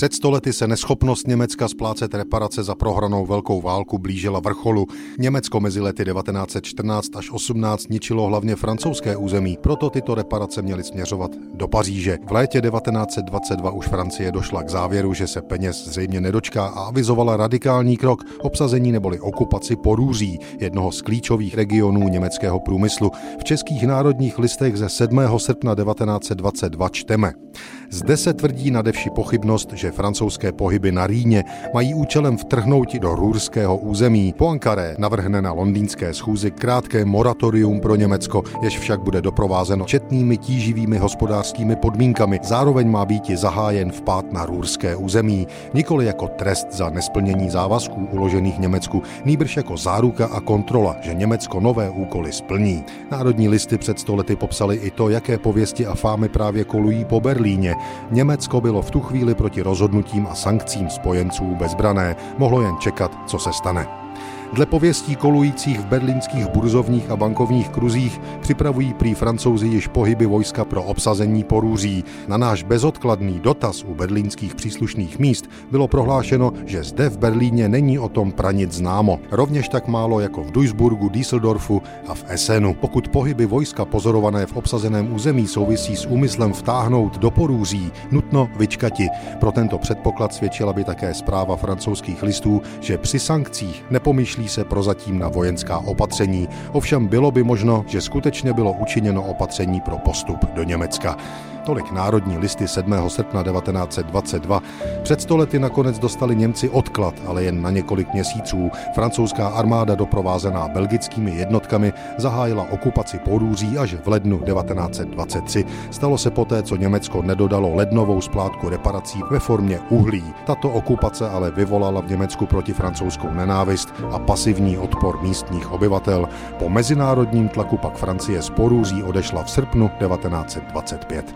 Před stolety se neschopnost Německa splácet reparace za prohranou velkou válku blížila vrcholu. Německo mezi lety 1914 až 18 ničilo hlavně francouzské území, proto tyto reparace měly směřovat do Paříže. V létě 1922 už Francie došla k závěru, že se peněz zřejmě nedočká a avizovala radikální krok obsazení neboli okupaci Porůří, jednoho z klíčových regionů německého průmyslu. V českých národních listech ze 7. srpna 1922 čteme. Zde se tvrdí nadevši pochybnost, že francouzské pohyby na Rýně mají účelem vtrhnout do růrského území. Poincaré navrhne na londýnské schůzi krátké moratorium pro Německo, jež však bude doprovázeno četnými tíživými hospodářskými podmínkami. Zároveň má být i zahájen vpád na růrské území, nikoli jako trest za nesplnění závazků uložených Německu, nýbrž jako záruka a kontrola, že Německo nové úkoly splní. Národní listy před stolety popsali i to, jaké pověsti a fámy právě kolují po Berlíně. Německo bylo v tu chvíli proti rozhodnutím a sankcím spojenců bezbrané, mohlo jen čekat, co se stane. Dle pověstí kolujících v berlínských burzovních a bankovních kruzích připravují prý francouzi již pohyby vojska pro obsazení porůří. Na náš bezodkladný dotaz u berlínských příslušných míst bylo prohlášeno, že zde v Berlíně není o tom pranit známo. Rovněž tak málo jako v Duisburgu, Düsseldorfu a v Essenu. Pokud pohyby vojska pozorované v obsazeném území souvisí s úmyslem vtáhnout do porůří, nutno vyčkati. Pro tento předpoklad svědčila by také zpráva francouzských listů, že při sankcích nepomýšlí nemyslí se prozatím na vojenská opatření, ovšem bylo by možno, že skutečně bylo učiněno opatření pro postup do Německa. Tolik národní listy 7. srpna 1922. Před stolety nakonec dostali Němci odklad, ale jen na několik měsíců. Francouzská armáda doprovázená belgickými jednotkami zahájila okupaci Porůří až v lednu 1923. Stalo se poté, co Německo nedodalo lednovou splátku reparací ve formě uhlí. Tato okupace ale vyvolala v Německu proti francouzskou nenávist a pasivní odpor místních obyvatel. Po mezinárodním tlaku pak Francie z Porůří odešla v srpnu 1925.